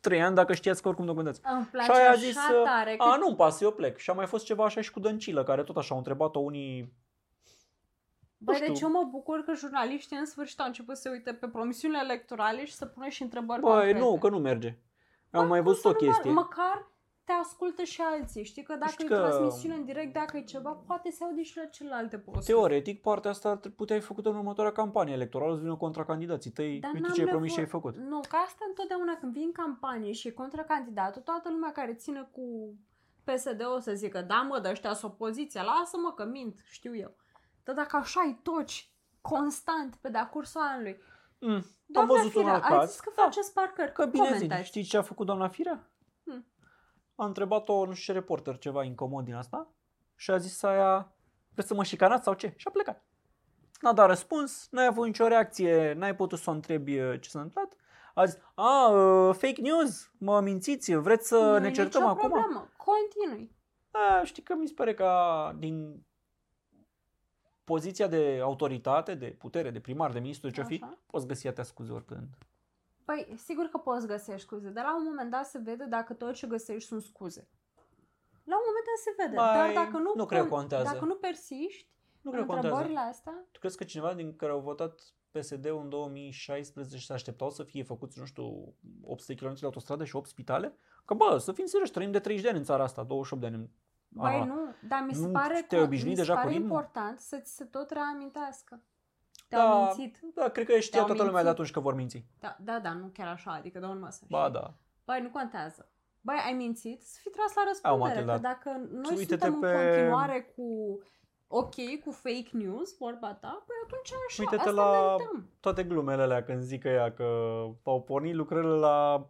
3 ani dacă știați că oricum documentați? Îmi Și place aia a așa zis, tare. a, că- nu-mi pasă, eu plec. Și a mai fost ceva așa și cu Dăncilă, care tot așa au întrebat-o unii... Băi, știu. deci eu mă bucur că jurnaliștii în sfârșit au început să se uite pe promisiunile electorale și să pună și întrebări Băi, concrete. nu, că nu merge. Am Bă, mai cum văzut să o nu chestie. Dar, măcar te ascultă și alții. Știi că dacă Știi e că- transmisiune în direct, dacă e ceva, poate se aude și la celelalte posturi. Teoretic, partea asta ar putea fi făcută în următoarea campanie electorală, să vină contra candidații tăi. Dar Uite n-am ce ai promis și nevoie- ai făcut. Nu, că asta întotdeauna când vin campanie și e contra candidatul, toată lumea care ține cu PSD o să zică, da mă, dar ăștia sunt opoziția, lasă-mă că mint, știu eu. Dar dacă așa îi toci constant pe de-a cursul anului, Mm. Am Doamna văzut un Firea, alt ai caz. zis că Da, faceți parcări. Că bine zi, Comentați. știi ce a făcut doamna Firea? Hmm. A întrebat-o, nu știu ce reporter, ceva incomod din asta și a zis aia, vreți să mă șicanați sau ce? Și a plecat. N-a dat răspuns, n-ai avut nicio reacție, n-ai putut să o întrebi uh, ce s-a întâmplat. A zis, a, uh, fake news, mă mințiți, vreți să Nu e ne certăm nicio acum? problemă. Continui. Da, știi că mi se pare că din poziția de autoritate, de putere, de primar, de ministru, de ce fi, Așa. poți găsi atâtea scuze oricând. Păi, sigur că poți găsești scuze, dar la un moment dat se vede dacă tot ce găsești sunt scuze. La un moment dat se vede, Mai, dar dacă nu, nu cred că contează. dacă nu persiști Nu în cred că contează. întrebările astea, Tu crezi că cineva din care au votat PSD-ul în 2016 se așteptau să fie făcuți, nu știu, 800 km de autostradă și 8 spitale? Că bă, să fim serioși, trăim de 30 de ani în țara asta, 28 de ani. În băi, anul ăla. nu, dar mi se Nu pare, te-ai că, obișnuit mi se deja cu pare ritmul? important să ți se tot reamintească. Te-au Da, mințit. Da, cred că știa Te-au toată lumea de mințit. atunci că vor minți. Da, da, da, nu chiar așa, adică dă un măsă. Ba da. Băi, nu contează. Băi, ai mințit, să fii tras la răspundere. Matilda, că dacă noi uite-te suntem pe- în continuare cu ok, cu fake news, vorba ta, păi atunci așa, Uite-te asta la- merităm. Toate glumele alea când zic ea că au pornit lucrările la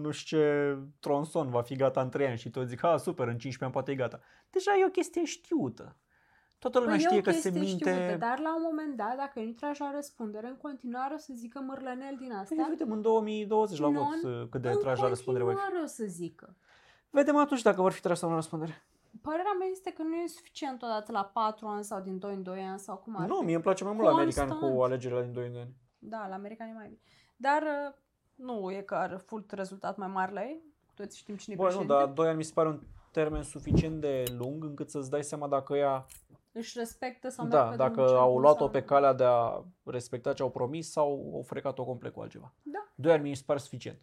nu știu ce tronson va fi gata în 3 ani și toți zic, ha, super, în 15 ani poate e gata. Deja e o chestie știută. Toată lumea Păi e știe o că se chestie minte. știută, dar la un moment dat, dacă nu tragi la răspundere, în continuare o să zică mărlănel din Păi astea. vedem în 2020 la Non, vot uh, cât de în tragi la răspundere voi fi. continuare o să zică. Vedem atunci dacă vor fi trași sau nu la răspundere. Părerea mea este că nu e suficient odată la 4 ani sau din 2 în 2 ani sau cum ar Nu, fi. mie îmi place mai mult la americani Constant. cu alegerile din 2 ani. Da, la americani e mai bine. Dar uh, nu e că are fult rezultat mai mare la ei. Toți știm cine e Bă, nu, președinte. dar 2 ani mi se pare un termen suficient de lung încât să-ți dai seama dacă ea, Își respectă sau merg da, pe dacă drumul cel au bun luat-o sau pe nu. calea de a respecta ce au promis sau au frecat-o complet cu altceva. Da. 2 ani mi se pare suficient.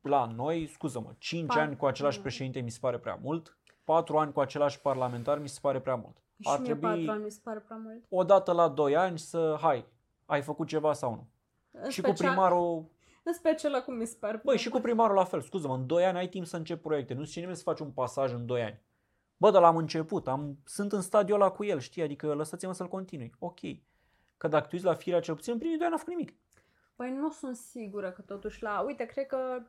La noi, scuză-mă, 5 Patru. ani cu același președinte mi se pare prea mult, 4 ani cu același parlamentar mi se pare prea mult. Și Ar mie trebui 4 ani mi se pare prea mult. odată la 2 ani să, hai, ai făcut ceva sau nu. În Și cu special- primarul, În special acum mi se pare băi, prea și cu mult. primarul la fel, scuză-mă, în 2 ani ai timp să începi proiecte, nu știe nimeni să faci un pasaj în 2 ani. Bă, dar l-am început, am, sunt în stadiul ăla cu el, știi, adică lăsați-mă să-l continui. Ok. Că dacă tu uiți la firea cel puțin, în primii 2 ani n-a făcut nimic. Păi nu sunt sigură că totuși la... Uite, cred că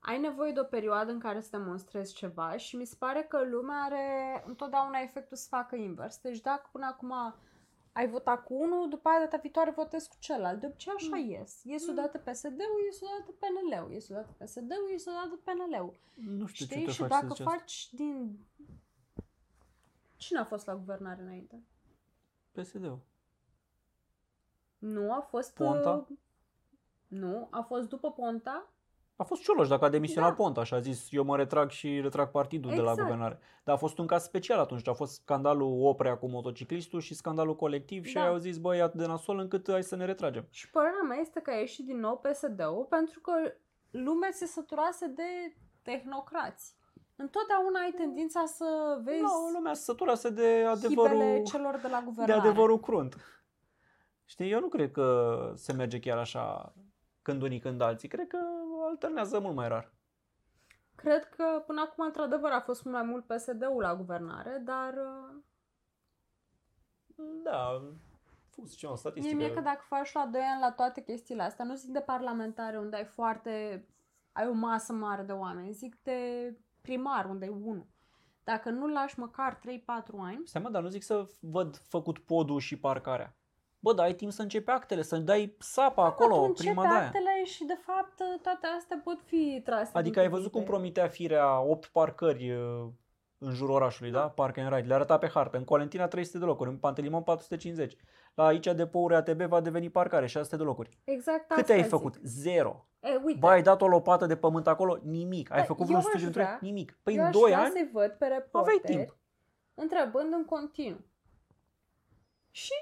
ai nevoie de o perioadă în care să demonstrezi ceva și mi se pare că lumea are întotdeauna efectul să facă invers. Deci dacă până acum ai votat cu unul, după aia data viitoare votezi cu celălalt. De obicei așa Mm. ies. Ies odată PSD-ul, ies odată PNL-ul, ies odată PSD-ul, ies odată PNL-ul. Nu știu Știi? ce te Și faci dacă să zici asta. faci din... Cine a fost la guvernare înainte? PSD-ul. Nu, a fost... Ponta? uh, Nu, a fost după Ponta. A fost Cioloș, dacă a demisionat Da. Ponta și a zis eu mă retrag și retrag partidul de la Exact. guvernare. Dar a fost un caz special atunci, a fost scandalul Oprea cu motociclistul și scandalul colectiv și Da. ei au zis băi, e atât de nasol încât hai să ne retragem. Și părerea mea este că a ieșit din nou PSD-ul pentru că lumea se săturase de tehnocrați. Întotdeauna ai tendința să vezi Nu, lumea se săturase de adevărul, hibele celor de la de guvernare. adevărul crunt. Știi, eu nu cred că se merge chiar așa când unii, când alții. Cred că alternează mult mai rar. Cred că până acum, într-adevăr, a fost mult mai mult PSD-ul la guvernare, dar uh, Da, fost ceva mie, statistică. mie că dacă faci la 2 ani la toate chestiile astea, nu zic de parlamentare unde ai foarte, ai o masă mare de oameni, zic de primar unde e unul. Dacă nu lași măcar 3-4 ani, Stai mă, dar nu zic să văd făcut podul și parcarea. Bă, dar ai timp să începi actele, să dai sapa acolo, atunci prima începe de aia. actele și de fapt toate astea pot fi trase. Adică din ai văzut cum cuvinte. promitea firea 8 parcări uh, în jurul orașului, da? Park and Ride. Le arăta pe hartă. În Colentina 300 de locuri, în Pantelimon 450. La aici depouri ATB va deveni parcare, 600 de locuri. Exact Cât asta ai zic. făcut? Zero. E, uite, Bă, ai dat o lopată de pământ acolo? Nimic. Ai Da, făcut eu vreun aș studiu între vrea- Nimic. Păi eu în aș 2 vrea ani să-i văd pe aveai reporteri timp. întrebând în continuu. Și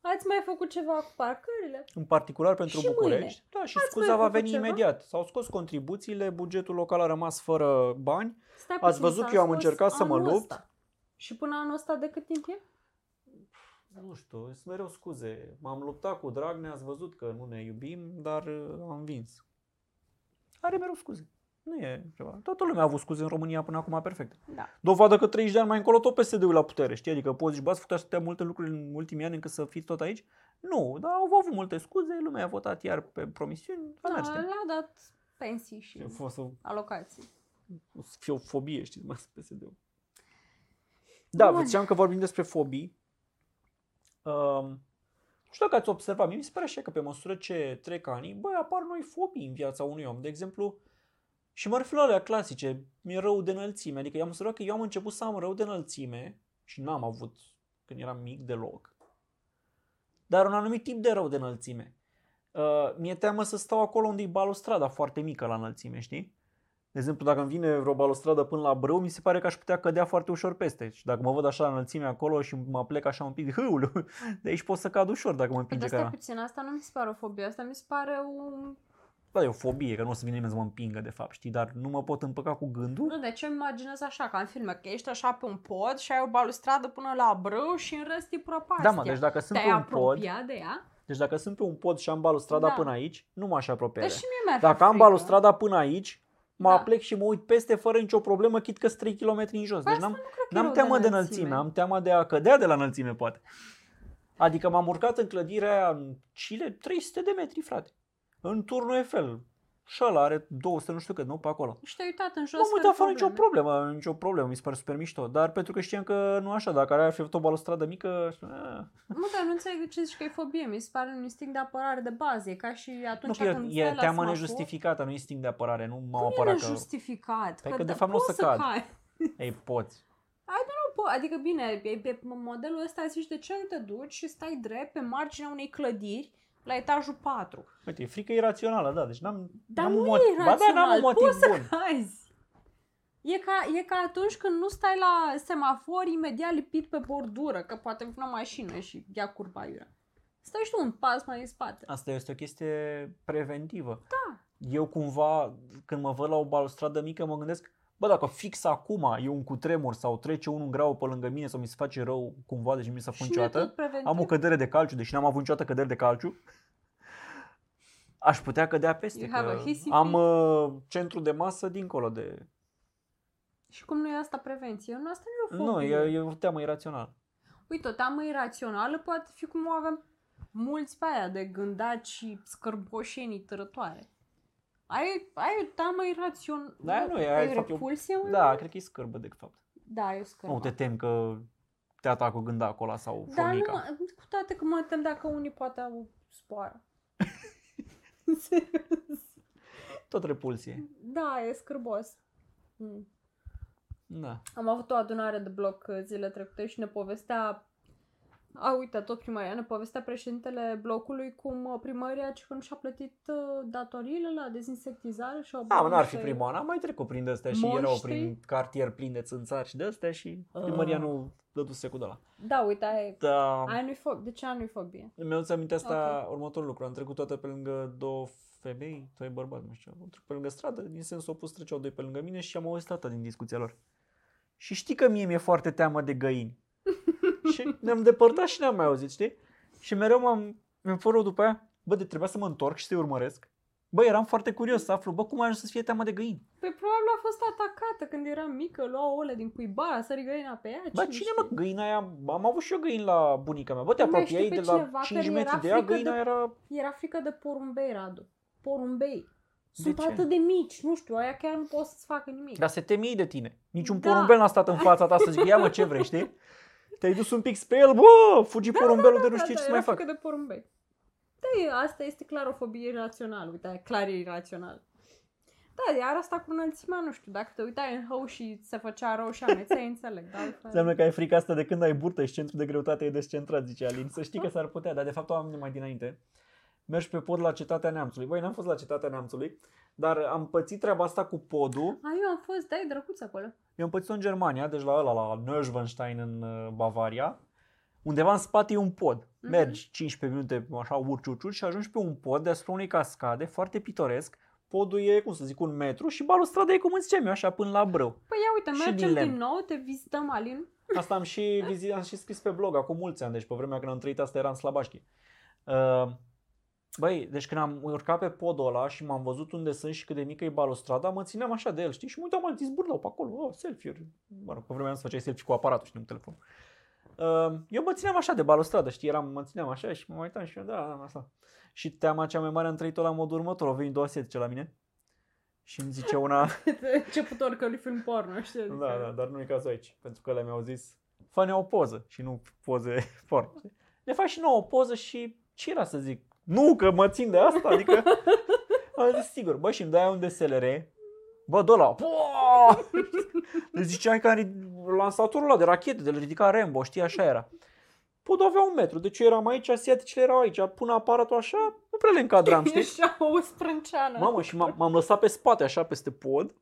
ați mai făcut ceva cu parcările? În particular pentru Și București. mâine. Da, și Ați scuza mai va făcut veni ceva? imediat. S-au scos contribuțiile, bugetul local a rămas fără bani. Stai Ați puțin, văzut s-a că eu am scos încercat să mă anul lupt? ăsta. Și până anul ăsta de cât timp e? Nu știu, sunt mereu scuze. M-am luptat cu Dragnea, ați văzut că nu ne iubim, dar uh, am vins. Are mereu scuze. Nu e ceva. Toată lumea a avut scuze în România până acum perfect. Da. Dovadă că 30 de ani mai încolo tot PSD-ul la putere, știi? Adică poți zici, bă, ați făcut atâtea multe lucruri în ultimii ani încât să fiți tot aici? Nu, dar au avut multe scuze, lumea a votat iar pe promisiuni, a Da, mers. le-au dat pensii și A fost o, alocații. o să fie o fobie, știți, mai PSD-ul. Da, Bun. ziceam că vorbim despre fobii. Um, nu știu dacă ați observat, mie mi se pare așa că pe măsură ce trec ani, băi, apar noi fobii în viața unui om. De exemplu, și mă refer la alea clasice, mi-e rău de înălțime. Adică eu am observat că eu am început să am rău de înălțime și n-am avut când eram mic deloc. Dar un anumit tip de rău de înălțime. Uh, mi-e teamă să stau acolo unde e balustrada foarte mică la înălțime, știi? De exemplu, dacă îmi vine vreo balustradă până la brâu, mi se pare că aș putea cădea foarte ușor peste. Și dacă mă văd așa la înălțime acolo și mă plec așa un pic, [laughs] hâul, de aici pot să cad ușor dacă mă Păi, împinge dar stai ca... puțin, asta nu mi se pare o fobie, asta mi se pare un... Da, e o fobie, că nu o să vină nimeni să mă împingă, de fapt, știi? Dar nu mă pot împăca cu gândul. Nu, de ce îmi imaginez așa, ca în filme, că ești așa pe un pod și ai o balustradă până la brâu și în rest e prăpastia. Da, mă, deci dacă sunt Te-ai pe un pod, apropiat de ea? deci dacă sunt pe un pod și am balustrada Da. până aici, nu m-aș apropia. de Deci ea. și mie mi-ar fi Dacă am frică. balustrada până aici, mă Da. aplec și mă uit peste fără nicio problemă, chit că 3 km în jos. Păi Deci asta n-am, nu cred că e N-am rău teamă de înălțime. înălțime, am teama de a cădea de la înălțime, poate. Adică m-am urcat în clădirea aia în Chile 300 de metri, frate. În turnul Eiffel. Și ăla are 200, nu știu cât, nu? Pe acolo. Și te-ai uitat în jos M-am uitat fără nicio probleme. problemă, nicio problemă, mi se pare super mișto. Dar pentru că știam că nu așa, dacă ar fi avut o balustradă mică, a, Nu, dar nu înțeleg de ce zici că e fobie. Mi se pare un instinct de apărare de bază. E ca și nu, atunci că e, când e stai la teamă semafor, nejustificată, nu instinct de apărare, nu m-am Nu e apărat că... nejustificat. Păi că de da, fapt nu o poți să cad. cai. [laughs] Ei, poți. Nu po- adică bine, pe, pe modelul ăsta zici de ce nu te duci și stai drept pe marginea unei clădiri la etajul 4. Uite, e frică irațională, da, deci n-am, Dar n-am nu un e motiv. Ba da, n-am irațional, un motiv poți să bun. cazi. E ca, e ca atunci când nu stai la semafor imediat lipit pe bordură, că poate vine o mașină și ia curba iurea. Stai și tu un pas mai în spate. Asta este o chestie preventivă. Da. Eu cumva, când mă văd la o balustradă mică, mă gândesc, bă, dacă fix acum e un cutremur sau trece unul în grau pe lângă mine sau mi se face rău cumva, deci mi s-a făcut Și nu e niciodată, tot preventiv. am o cădere de calciu, deși n-am avut niciodată cădere de calciu, aș putea cădea peste, You have că a hissy am fit. uh, centru de masă dincolo de... Și cum nu e asta prevenție? Nu, asta nu e o Nu, fobie. e, e o teamă irațională. Uite, o teamă irațională poate fi cum o avem mulți pe aia de gândaci și scârboșenii tărătoare. Ai, ai o teamă irațională. Da, nu e, aia ai de fapt, e o- repulsie, mă? Da, cred că e scârbă de fapt. Da, e o scârbă. Nu te temi că te atacă gândacul ăla sau Dar nu, formica. mă- cu toate că mă tem dacă unii poate au spoară. [laughs] Tot repulsie. da, e scârbos. Mm. Da. Am avut o adunare de bloc uh, zile trecute și ne povestea a, uite, tot primăria ne povestea președintele blocului cum uh, primăria ce că nu și-a plătit uh, datoriile la dezinsectizare și au Da, mă, băgat n-ar fi niște- prima oară. Am mai trecut prin de-astea și erau Monștri? prin cartier plin de țânțari și de-astea și primăria Ah. nu dăduse cu de la. Da, uite, aia, Da, aia nu-i fob. De ce aia nu-i fobie? mi-am adus aminte asta următorul lucru. Am trecut toate pe lângă două femei, doi bărbați, nu știu, am trecut pe lângă stradă, din sensul opus treceau doi pe lângă mine și am auzit asta din discuția lor. Și știi că mie mi-e foarte teamă de găini. Și ne-am depărtat și ne-am mai auzit, știi? Și mereu m-am, mi-am fost după aia, bă, de trebuia să mă întorc și să-i urmăresc. Bă, eram foarte curios să aflu, bă, cum a ajuns să fie teamă de găini? Păi probabil a fost atacată când era mică, lua ouăle din cuibar, a sărit găina pe ea. Bă, cine mă, găina aia, am avut și eu găini la bunica mea. Bă, te Nu mai apropiai știu de pe la cineva 5 care metri era de ea, frică găina de- era... Era frică de porumbei, Radu. Porumbei. Sunt ce? atât de mici, nu știu, aia chiar nu pot să-ți facă nimic. Dar se teme ei de tine. Niciun Da. porumbel n-a stat în fața ta să zică, ia mă, ce vrei, știi? [laughs] Te-ai dus un pic spre el, bă, fugi porumbelul de nu știi ce să era mai fac. frică de porumbei. Da, e, asta este clar o fobie irațională. Uite, aia clar e irațional. Da, iar asta cu înălțimea, nu știu, dacă te uitai în hău și se făcea rău și amețeai, înțeleg, dar altfel... Înseamnă că ai frica asta de când ai burtă și centrul de greutate e descentrat, zice Alin. Să știi că s-ar putea, dar de fapt o am mai dinainte. Mergi pe pod la Cetatea Neamțului. Băi, n-am fost la Cetatea Neamțului, dar am pățit treaba asta cu podul. A, eu am fost, da, e drăguț acolo. Eu am pățit-o în Germania, deci la ăla, la Neuschwanstein în uh, Bavaria. Undeva în spate e un pod. Mhm. Mergi 15 minute, așa, urci, urci, urci și ajungi pe un pod deasupra unei cascade, foarte pitoresc. Podul e, cum să zic, un metru și balustrada e, cum îți ziceam eu, așa, până la brâu. Păi ia uite, Și mergem din din, lemn. nou, te vizităm, Alin. Asta am și, vizit, am și scris pe blog acum mulți ani, deci pe vremea când am trăit asta eram slabașchi. Uh, băi, deci când am urcat pe podul ăla și m-am văzut unde sunt și cât de mică e balustrada, mă țineam așa de el, știi? Și mă uitam, am zis, burlau pe acolo, oh, selfie-uri. Mă rog, pe vremea nu se făceai selfie cu aparatul, știi, nu cu telefon. Uh, eu mă țineam așa de balustradă, știi, eram, mă țineam așa și mă mai uitam și eu, da, da, asta. Și teama cea mai mare am trăit-o la modul următor, au venit două asiatice la mine și îmi zice una, [laughs] Începător că lui film porno, știi? adică- da, da, dar nu e cazul aici, pentru că le mi-au zis, fă-ne o poză și nu poze [laughs] porno. știi? Ne faci și nouă o poză și ce era să zic? Nu, că mă țin de asta, adică am zis sigur, bă, și îmi dai un DSLR, bă, dă la, deci ziceai că are lansatorul ăla de rachete, de le ridica Rambo, știi, așa era. Podul avea un metru, deci eu eram aici, asiaticile erau aici, pun aparatul așa, nu prea le încadram, [laughs] știi? Așa o sprânceană. Mamă, și m-am, m-am lăsat pe spate, așa, peste pod,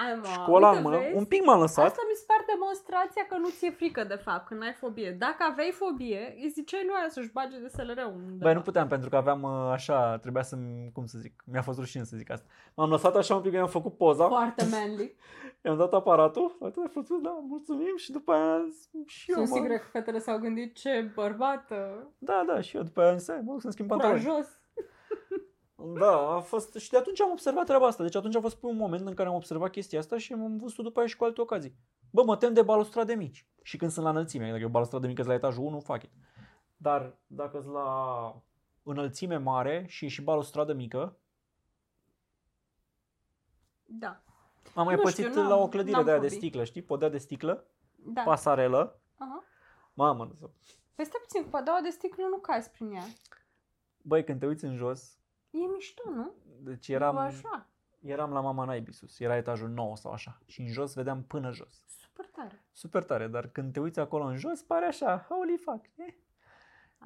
Ai, mă, școala în uite, mână, vezi? un pic m-am lăsat. Asta mi se pare demonstrația că nu ți-e frică, de fapt, când ai fobie. Dacă aveai fobie, îi ziceai lui aia să-și bage de SLR-ul undeva. Băi, nu puteam pentru că aveam uh, așa, trebuia să cum să zic, mi-a fost rușine să zic asta. M-am lăsat așa un pic, i-am făcut poza, Foarte manly. [laughs] i-am dat aparatul, atât a fost, da, mulțumim și după aia și eu, Sunt mă, sigură că fetele s-au gândit ce bărbat uh, da, da, și eu după aia am zis, "Hai, mă duc să-mi schimb pantaloni. curajos. Da, a fost, și de atunci am observat treaba asta, deci atunci a fost un moment în care am observat chestia asta și am văzut după aia și cu alte ocazii. Bă, mă tem de balustrade mici și când sunt la înălțime, dacă e o balustradă mică la etajul 1, fac it. Dar dacă sunt la înălțime mare și e și balustradă mică, Da. Am mai Nu pățit știu, n-am- la o clădire n-am de aia de fobii. sticlă, știi? Podea de sticlă, Da. pasarelă. Aha. Mamă, nu Păi stai puțin, cu padaua de sticlă nu cazi prin ea. Băi, când te uiți în jos, E mișto, nu? deci Nu eram, așa. eram la mama Naibisus, era etajul 9 sau așa. Și în jos vedeam până jos. Super tare. Super tare, dar când te uiți acolo în jos, pare așa, holy fuck. Eh?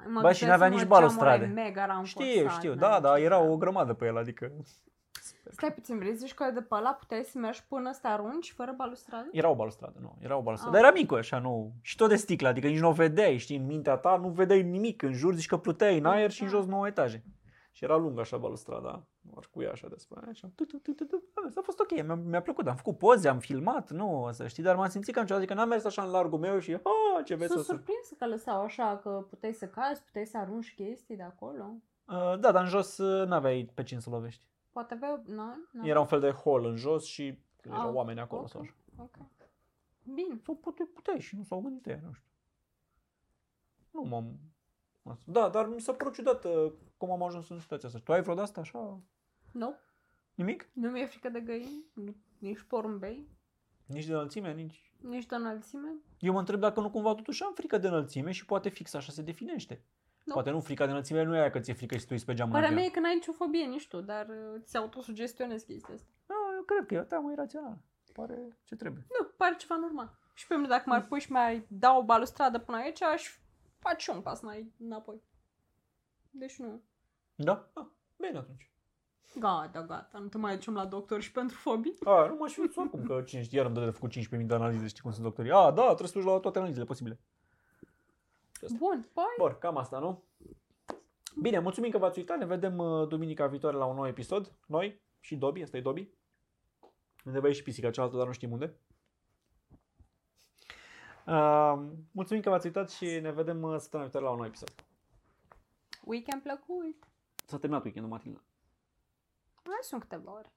Mă Ba, și gândesc n-avea să nici mă geamurile balustrade. Mega ramforsat, Știu, știu, n-am da, da, ce era să- o grămadă pe el, adică... Stai puțin, vrei să zici că de pe ăla puteai să mergi până să te arunci fără balustradă? Era o balustradă, nu, era o balustradă. Ah. Dar era mică, așa, nu. Și tot de sticlă, adică nici nu o vedeai, știi, în mintea ta nu vedeai nimic. În jur zici că pluteai în aer și în Ah. jos 9 etaje. Și era lungă așa balustrada, arcuia așa despre aia, așa. Tu, tu, tu, tu, tu. A fost ok, mi-a, mi-a plăcut, am făcut poze, am filmat, nu, să știi, dar m-am simțit ca niciodată, adică n-am mers așa în largul meu și, ah, ce vezi Sunt să... surprins că lăsau așa, că puteai să cazi, puteai să arunci chestii de acolo. Uh, da, dar în jos uh, n-aveai pe cine să lovești. Poate avea... Nu? nu. Era un fel de hol în jos și erau Ah, oameni acolo ok. sau așa. Ok. Bine. Sau poate puteai și nu s-au gândit ei, nu știu. Nu m-am... Da, dar mi s-a părut ciudat uh, cum am ajuns în situația asta. Tu ai vreo de asta așa? Nu? Nimic? Nu mi-e frică de găini, nu- nici porumbei. Nici de înălțime, nici... Nici de înălțime? Eu mă întreb dacă nu cumva totuși am frică de înălțime și poate fix așa se definește. Nu. Poate nu frica de înălțime nu e aia că ți-e frică și tu ești pe geamul Părerea în mea avion. e că n-ai nicio fobie, nici tu, dar uh, ți autosugestionezi chestia asta. Da, eu cred că e o teamă irațională. Pare ce trebuie. Nu, pare ceva normal. Și pe mine dacă m-ar pui și mai dau o balustradă până aici, aș face și un pas mai înapoi. Deci nu. Da? Ah, bine atunci. Gata, gata, nu te mai ducem la doctor și pentru fobii. A, nu m-aș fi dus oricum că cine știe, iar îmi dă de făcut 15.000 de analize, știi cum sunt doctorii. A, da, trebuie să duci la toate analizele posibile. Asta. Bun, păi, Bun, cam asta, nu? Bine, mulțumim că v-ați uitat. Ne vedem uh, duminica viitoare la un nou episod. Noi și Dobi, asta e Dobi. Undeva e și pisica cealaltă, dar nu știm unde. Uh, mulțumim că v-ați uitat și ne vedem uh, săptămâna viitoare la un nou episod. weekend plăcut. S-a terminat weekendul, Matilda. Mai sunt câteva ore.